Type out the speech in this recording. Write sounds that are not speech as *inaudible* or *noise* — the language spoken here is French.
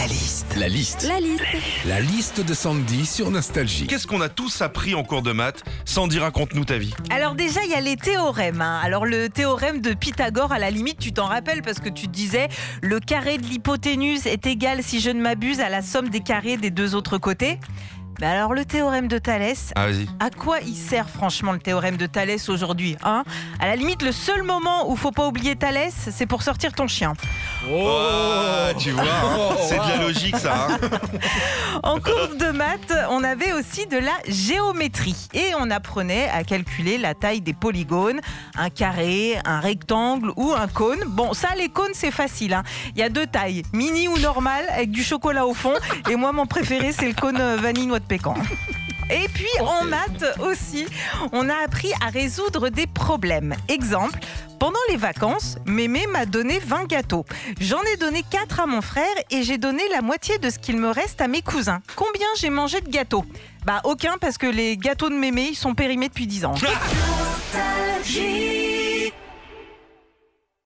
La liste. La liste. La liste. La liste de Sandy sur Nostalgie. Qu'est-ce qu'on a tous appris en cours de maths Sandy, raconte-nous ta vie. Alors déjà, il y a les théorèmes. hein. Alors le théorème de Pythagore, à la limite, tu t'en rappelles parce que tu disais le carré de l'hypoténuse est égal, si je ne m'abuse, à la somme des carrés des deux autres côtés. Mais alors le théorème de Thalès, Ah, à quoi il sert franchement le théorème de Thalès aujourd'hui hein? À la limite, le seul moment où faut pas oublier Thalès, c'est pour sortir ton chien. Oh, tu vois, hein, c'est de la logique ça. hein. *laughs* En cours de maths, on avait aussi de la géométrie et on apprenait à calculer la taille des polygones, un carré, un rectangle ou un cône. Bon, ça, les cônes, c'est facile. hein. Il y a deux tailles, mini ou normal, avec du chocolat au fond. Et moi, mon préféré, c'est le cône euh, vanille noix de pécan. Et puis en maths aussi, on a appris à résoudre des problèmes. Exemple, pendant les vacances, Mémé m'a donné 20 gâteaux. J'en ai donné 4 à mon frère et j'ai donné la moitié de ce qu'il me reste à mes cousins. Combien j'ai mangé de gâteaux? Bah aucun parce que les gâteaux de Mémé ils sont périmés depuis 10 ans.